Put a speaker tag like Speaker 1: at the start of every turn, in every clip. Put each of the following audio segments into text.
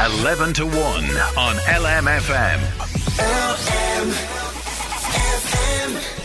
Speaker 1: 11 to 1 on LMFM.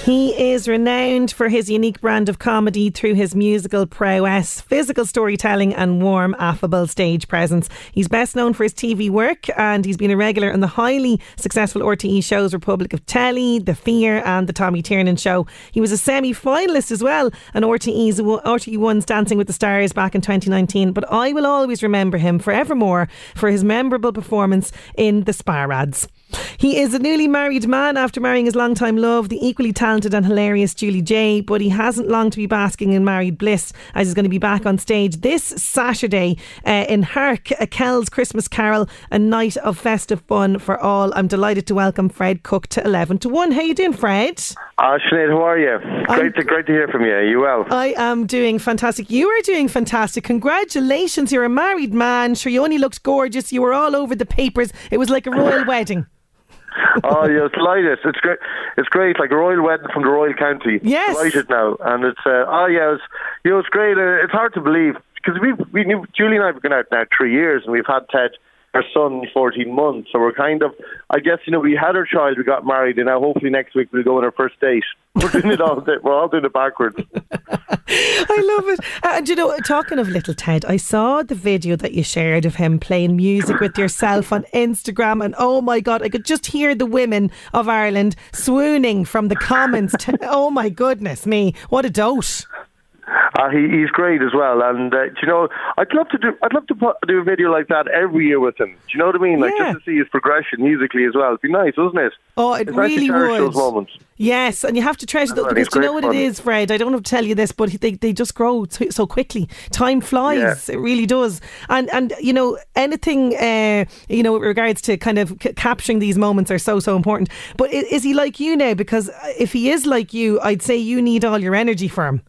Speaker 2: He is renowned for his unique brand of comedy through his musical prowess, physical storytelling, and warm, affable stage presence. He's best known for his TV work, and he's been a regular on the highly successful RTE shows Republic of Telly, The Fear, and The Tommy Tiernan Show. He was a semi finalist as well on RTE's RTE1's Dancing with the Stars back in 2019. But I will always remember him forevermore for his memorable performance in the Spar ads. He is a newly married man after marrying his longtime love, the equally talented and hilarious Julie Jay. But he hasn't long to be basking in married bliss, as he's going to be back on stage this Saturday uh, in Hark, a Kells Christmas Carol, a night of festive fun for all. I'm delighted to welcome Fred Cooke to 11 to 1. How you doing, Fred?
Speaker 3: Uh, Sinead, how are you? Great to, great to hear from you. Are you well?
Speaker 2: I am doing fantastic. You are doing fantastic. Congratulations. You're a married man. Sure, you only looked gorgeous. You were all over the papers. It was like a royal wedding.
Speaker 3: Oh, yeah, it's delighted. It's great. It's great, like a royal wedding from the royal county.
Speaker 2: Yes,
Speaker 3: delighted now, and it's uh, oh yeah, it's you know it's great. Uh, it's hard to believe because we we knew Julie and I have been out now three years, and we've had Ted our son 14 months. So we're kind of, I guess, you know, we had our child, we got married, and now hopefully next week we'll go on our first date. We're doing it all, we're all doing it backwards.
Speaker 2: I love it. Uh, and you know, talking of little Ted, I saw the video that you shared of him playing music with yourself on Instagram, and oh my God, I could just hear the women of Ireland swooning from the comments. oh my goodness me, what a dote.
Speaker 3: Uh, he, he's great as well, and uh, you know, I'd love to do. I'd love to put, do a video like that every year with him. Do you know what I mean? Like
Speaker 2: Yeah.
Speaker 3: just to see his progression musically as well. It'd be nice, wouldn't it?
Speaker 2: Oh, it
Speaker 3: it's nice
Speaker 2: really
Speaker 3: to cherish
Speaker 2: would.
Speaker 3: those moments.
Speaker 2: Yes, and you have to treasure
Speaker 3: those
Speaker 2: because do you know what it
Speaker 3: fun.
Speaker 2: is, Fred? I don't have to tell you this, but they, they just grow t- so quickly. Time flies;
Speaker 3: Yeah.
Speaker 2: it really does. And and you know anything, uh, you know, with regards to kind of c- capturing these moments are so so important. But i- is he like you now? Because if he is like you, I'd say you need all your energy for him.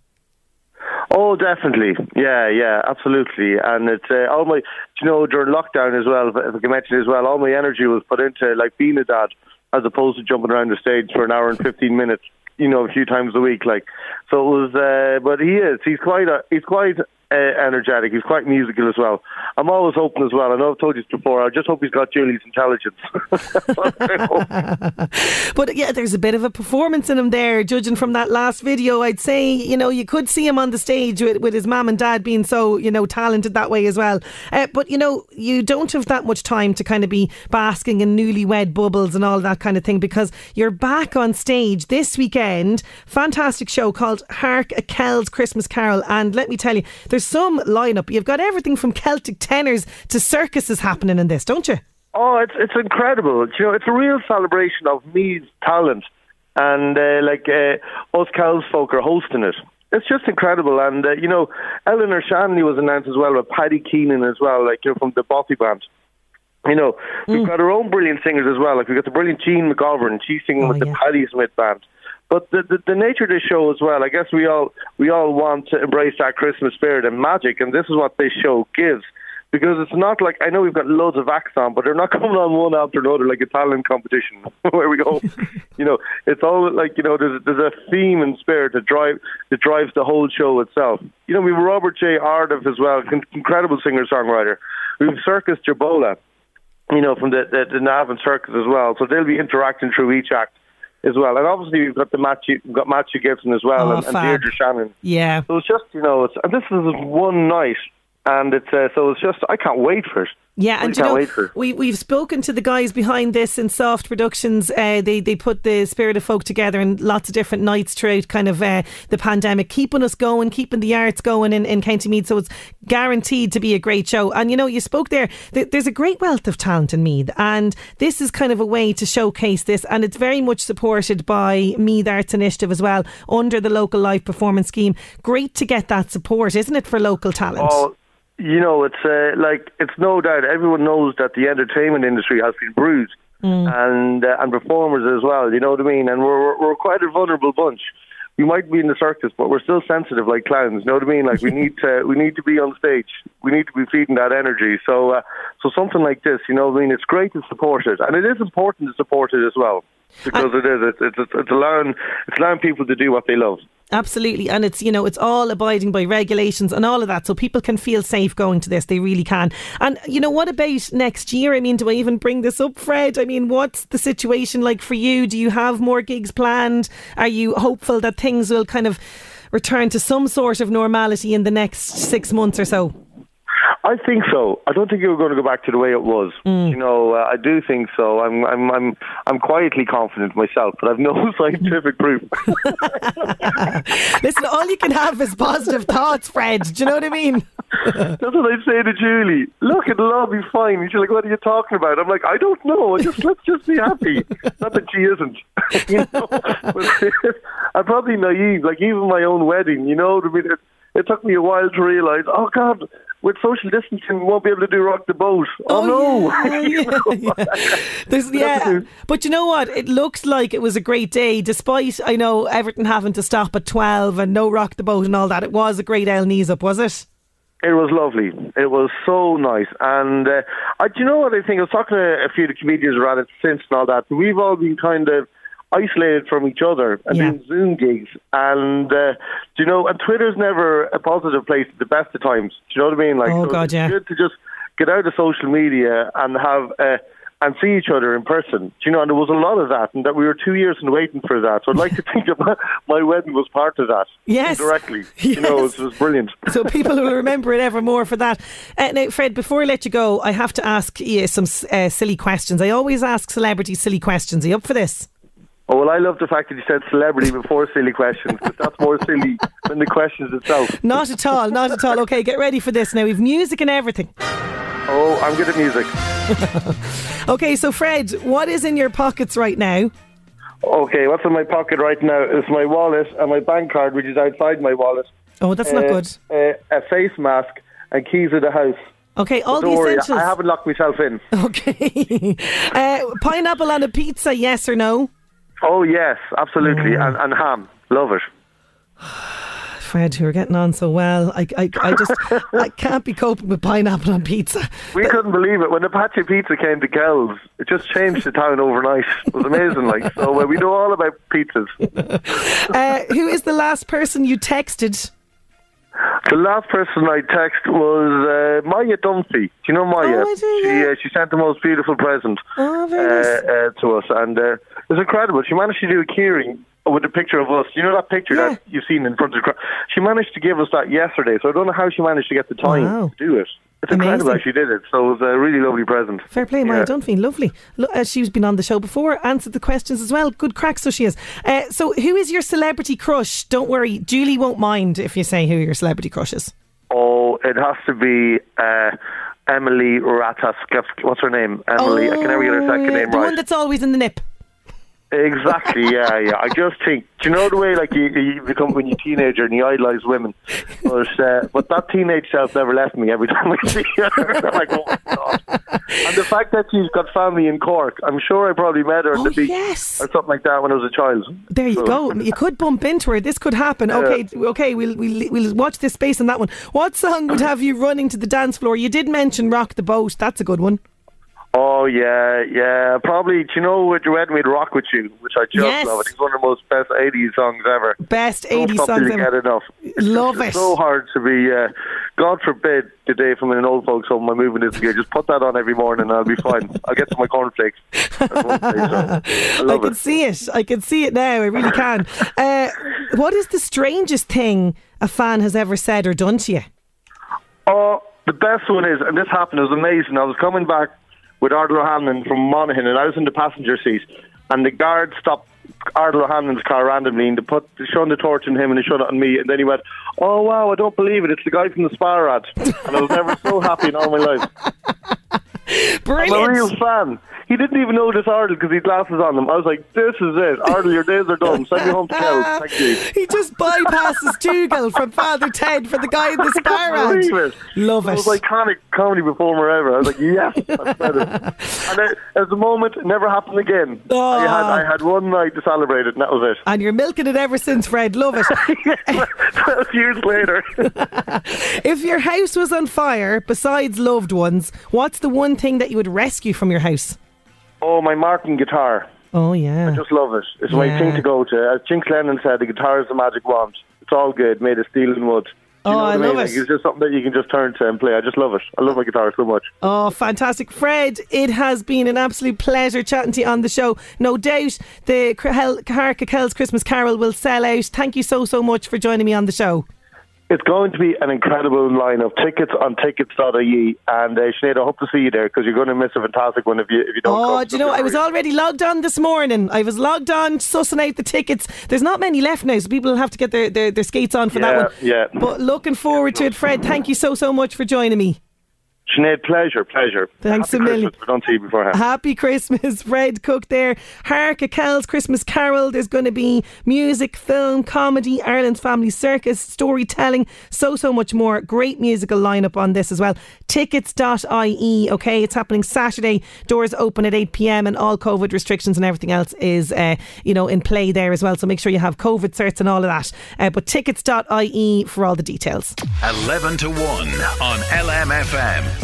Speaker 3: Oh, definitely. Yeah, yeah, absolutely. And it's uh, all my, you know, during lockdown as well. If I can mention as well, all my energy was put into like being a dad, as opposed to jumping around the stage for an hour and fifteen minutes. You know, a few times a week. Like, so it was. Uh, but he is. He's quite. A, he's quite. Uh, energetic. He's quite musical as well. I'm always hoping as well. I know I've told you this before. I just hope he's got Julie's intelligence.
Speaker 2: But yeah, there's a bit of a performance in him there, judging from that last video. I'd say, you know, you could see him on the stage with, with his mum and dad being so, you know, talented that way as well. Uh, but, you know, you don't have that much time to kind of be basking in newlywed bubbles and all that kind of thing because you're back on stage this weekend. Fantastic show called Hark a Kells Christmas Carol. And let me tell you, there's some lineup. You've got everything from Celtic tenors to circuses happening in this, don't you?
Speaker 3: Oh, it's it's incredible. You know, it's a real celebration of Meath's talent, and uh, like uh, us Kells folk are hosting it. It's just incredible, and uh, you know, Eleanor Shanley was announced as well with Paddy Keenan as well, like you know, from the Bothy band. You know, we've got our own brilliant singers as well. Like we've got the brilliant Jean McGovern, she's singing with the Paddy Smith band. But the, the the nature of this show as well, I guess we all we all want to embrace that Christmas spirit and magic, and this is what this show gives. because it's not like I know we've got loads of acts on, but they're not coming on one after another like a talent competition where we go. you know, it's all like you know there's there's a theme and spirit that drive that drives the whole show itself. You know, we have Robert J. Ardiff as well, incredible singer songwriter. We have Circus Gerbola, you know, from the the, the Navan Circus as well. So they'll be interacting through each act as well. And obviously we've got the Matthew, we've got Matthew Gibson as well,
Speaker 2: Oh,
Speaker 3: and, and. Deirdre Shannon.
Speaker 2: Yeah.
Speaker 3: So it's just you know, it's and this is one night, and it's uh, so it's just I can't wait for it.
Speaker 2: Yeah,
Speaker 3: I
Speaker 2: and you know,
Speaker 3: wait for it.
Speaker 2: we we've spoken to the guys behind this in Soft Productions. Uh, they they put the Spirit of Folk together and lots of different nights throughout kind of uh, the pandemic, keeping us going, keeping the arts going in, in County Meath. So it's guaranteed to be a great show. And you know, you spoke there. Th- there's a great wealth of talent in Meath, and this is kind of a way to showcase this. And it's very much supported by Meath Arts Initiative as well under the local live performance scheme. Great to get that support, isn't it, for local talent?
Speaker 3: Oh, you know, it's uh, like it's no doubt everyone knows that the entertainment industry has been bruised, and uh, and performers as well. You know what I mean? And we're we're quite a vulnerable bunch. We might be in the circus, but we're still sensitive like clowns. You know what I mean? Like we need to we need to be on stage. We need to be feeding that energy. So uh, so something like this, you know what I mean? It's great to support it, and it is important to support it as well because it is. It's it's it's allowing it's allowing people to do what they love.
Speaker 2: Absolutely, and it's you know it's all abiding by regulations and all of that, so people can feel safe going to this. They really can. And you know what about next year? I mean, do I even bring this up, Fred? I mean, what's the situation like for you? Do you have more gigs planned? Are you hopeful that things will kind of return to some sort of normality in the next six months or so?
Speaker 3: I think so. I don't think you're going to go back to the way it was. You know, uh, I do think so. I'm, I'm, I'm, I'm quietly confident myself, but I've no scientific proof.
Speaker 2: Listen, all you can have is positive thoughts, Fred. Do you know what I mean?
Speaker 3: That's what I'd say to Julie. Look, it'll all be fine. And she's like, "What are you talking about?" I'm like, "I don't know. I just let's just be happy." Not that she isn't. you know, but I'm probably naive. Like even my own wedding, you know, I mean, it, it took me a while to realise. Oh God, with social distancing, we won't be able to do rock the boat. Oh, no.
Speaker 2: yeah, yeah, yeah. Yeah. But you know what? It looks like it was a great day, despite I know Everton having to stop at twelve and no rock the boat and all that. It was a great El knees up, was it?
Speaker 3: It was lovely. It was so nice. And uh, I, do you know what I think? I was talking to a few of the comedians around it since and all that. We've all been kind of isolated from each other and
Speaker 2: Yeah.
Speaker 3: doing Zoom gigs. And, uh, do you know, and Twitter's never a positive place at the best of times. Do you know what I mean? Like,
Speaker 2: Oh,
Speaker 3: so
Speaker 2: God,
Speaker 3: it's
Speaker 2: yeah.
Speaker 3: good to just get out of social media and have, uh, and see each other in person. Do you know, and there was a lot of that, and that we were two years in waiting for that. So I'd like to think that my, my wedding was part of that.
Speaker 2: Yes.
Speaker 3: Directly. You know, it was,
Speaker 2: Yes.
Speaker 3: it was brilliant.
Speaker 2: So people will remember it ever more for that. Uh, now, Fred, before I let you go, I have to ask you some uh, silly questions. I always ask celebrities silly questions. Are you up for this?
Speaker 3: Oh, well, I love the fact that you said celebrity before silly questions, because that's more silly than the questions itself.
Speaker 2: Not at all, not at all. Okay, get ready for this now. We've music and everything.
Speaker 3: Oh, I'm good at music.
Speaker 2: Okay, so Fred, what is in your pockets right now?
Speaker 3: Okay, what's in my pocket right now is my wallet and my bank card, which is outside my wallet.
Speaker 2: Oh, that's not
Speaker 3: Uh,
Speaker 2: good.
Speaker 3: Uh, a face mask and keys of the house.
Speaker 2: Okay, all
Speaker 3: Don't
Speaker 2: the
Speaker 3: worry,
Speaker 2: essentials.
Speaker 3: I haven't locked myself in.
Speaker 2: Okay. uh, pineapple on a pizza, yes or no?
Speaker 3: Oh, yes, absolutely. And, and ham. Love it.
Speaker 2: Fred, you're getting on so well. I, I, I just, I can't be coping with pineapple on pizza.
Speaker 3: We couldn't believe it. When Apache Pizza came to Kells, it just changed the town overnight. It was amazing. Like So uh, we know all about pizzas.
Speaker 2: Uh, who is the last person you texted?
Speaker 3: The last person I texted was uh, Maia Dunphy. Do you know Maia?
Speaker 2: Oh, I do,
Speaker 3: She
Speaker 2: yeah.
Speaker 3: uh, she sent the most beautiful present
Speaker 2: Oh,
Speaker 3: uh,
Speaker 2: nice.
Speaker 3: uh, to us, and uh, it was incredible. She managed to do a keyring with a picture of us. You know that picture
Speaker 2: Yeah.
Speaker 3: that you've seen in front of the crowd. She managed to give us that yesterday, so I don't know how she managed to get the time
Speaker 2: Wow.
Speaker 3: to do it. It's incredible how she did it. So it was a really lovely present.
Speaker 2: Fair play, Maia
Speaker 3: Yeah.
Speaker 2: Dunphy. Lovely. Look, uh, she's been on the show before, answered the questions as well. Good crack, so she is. Uh, so, who is your celebrity crush? Don't worry, Julie won't mind if you say who your celebrity crush is.
Speaker 3: Oh, it has to be uh, Emily Ratajkowski. What's her name? Emily. I can never get her second
Speaker 2: Oh,
Speaker 3: name
Speaker 2: the
Speaker 3: right.
Speaker 2: one that's always in the nip.
Speaker 3: Exactly, yeah, yeah. I just think, do you know the way like you, you become when you're a teenager and you idolise women, but uh, but that teenage self never left me. Every time I see her, I'm like, oh my god! And the fact that she's got family in Cork, I'm sure I probably met her at
Speaker 2: Oh,
Speaker 3: the beach
Speaker 2: yes.
Speaker 3: or something like that when I was a child.
Speaker 2: There you
Speaker 3: So-
Speaker 2: go. You could bump into her. This could happen. Okay, okay. We'll we'll we'll watch this space on that one. What song would have you running to the dance floor? You did mention "Rock the Boat." That's a good one.
Speaker 3: Oh yeah, yeah. Probably. Do you know with your wedding we'd rock with you, which I just
Speaker 2: Yes.
Speaker 3: love. I think it's one of the most best '80s songs ever.
Speaker 2: Best
Speaker 3: Don't
Speaker 2: 80s songs
Speaker 3: you
Speaker 2: ever.
Speaker 3: get enough.
Speaker 2: Love
Speaker 3: it's
Speaker 2: it.
Speaker 3: so hard to be. Uh, God forbid today from an old folks home. I'm moving this again. Just put that on every morning, and I'll be fine. I'll get to my cornflakes. at one stage, so I
Speaker 2: I can
Speaker 3: it.
Speaker 2: see it. I can see it now. I really can. Uh, what is the strangest thing a fan has ever said or done to you?
Speaker 3: Oh, the best one is, and this happened. It was amazing. I was coming back with Ardal O'Hanlon from Monaghan, and I was in the passenger seat, and the guard stopped Ardal O'Hanlon's car randomly, and they put they shone the torch on him, and they shone it on me, and then he went, "Oh wow, I don't believe it! It's the guy from the Spar ad," and I was never so happy in all my life. I'm a real fan. He didn't even notice Ardal because he had glasses on him. I was like, "This is it, Ardal. Your days are done. Send me home to Kells. Thank you."
Speaker 2: He just bypasses Dougal from Father Ted for the guy in the spar ad. Love
Speaker 3: It
Speaker 2: it.
Speaker 3: was iconic comedy performer ever. I was like, yes, that's better. and as the moment, it never happened again. I oh. had I had one night to celebrate it, and that was it.
Speaker 2: and you're milking it ever since, Fred. Love it.
Speaker 3: Twelve years later,
Speaker 2: if your house was on fire, besides loved ones, what's the one thing that you would rescue from your house?
Speaker 3: Oh my Martin guitar,
Speaker 2: Oh yeah.
Speaker 3: I just love it. It's my
Speaker 2: Yeah.
Speaker 3: thing to go to. As Jinx Lennon said, the guitar is the magic wand. It's all good, made of steel and wood. You
Speaker 2: Oh,
Speaker 3: know what
Speaker 2: I
Speaker 3: mean?
Speaker 2: love
Speaker 3: Like,
Speaker 2: it.
Speaker 3: it's just something that you can just turn to and play. I just love it. I love my guitar so much.
Speaker 2: Oh, fantastic. Fred, it has been an absolute pleasure chatting to you on the show. No doubt the Hark a Kells Christmas Carol will sell out. Thank you so, so much for joining me on the show.
Speaker 3: It's going to be an incredible line Of tickets on tickets.ie. And uh, Sinead, I hope to see you there because you're going to miss a fantastic one if you, if you don't
Speaker 2: Oh, do you know, I was already logged on this morning. I was logged on, sussing out the tickets. There's not many left now, so people will have to get their, their, their skates on for that
Speaker 3: Yeah,
Speaker 2: one.
Speaker 3: yeah.
Speaker 2: But looking forward to it, Fred. Thank you so, so much for joining me.
Speaker 3: Sinead, pleasure, pleasure.
Speaker 2: Thanks
Speaker 3: Happy
Speaker 2: a million.
Speaker 3: Christmas. We don't see you beforehand.
Speaker 2: Happy Christmas, Fred Cooke there. Hark a Kells Christmas Carol. There's going to be music, film, comedy, Ireland's Family Circus, storytelling, so, so much more. Great musical lineup on this as well. Tickets.ie, okay? It's happening Saturday. Doors open at 8 pm and all COVID restrictions and everything else is, uh, you know, in play there as well. So make sure you have COVID certs and all of that. Uh, but tickets.ie for all the details.
Speaker 1: 11 to 1 on LMFM.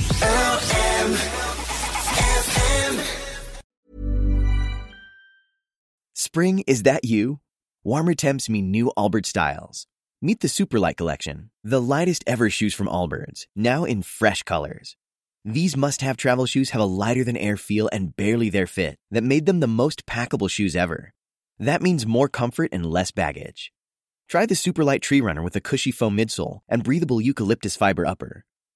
Speaker 4: Spring, is that you? Warmer temps mean new Allbirds styles. Meet the Superlight Collection, the lightest ever shoes from Allbirds, now in fresh colors. These must have travel shoes have a lighter than air feel and barely their fit that made them the most packable shoes ever. That means more comfort and less baggage. Try the Superlight Tree Runner with a cushy foam midsole and breathable eucalyptus fiber upper.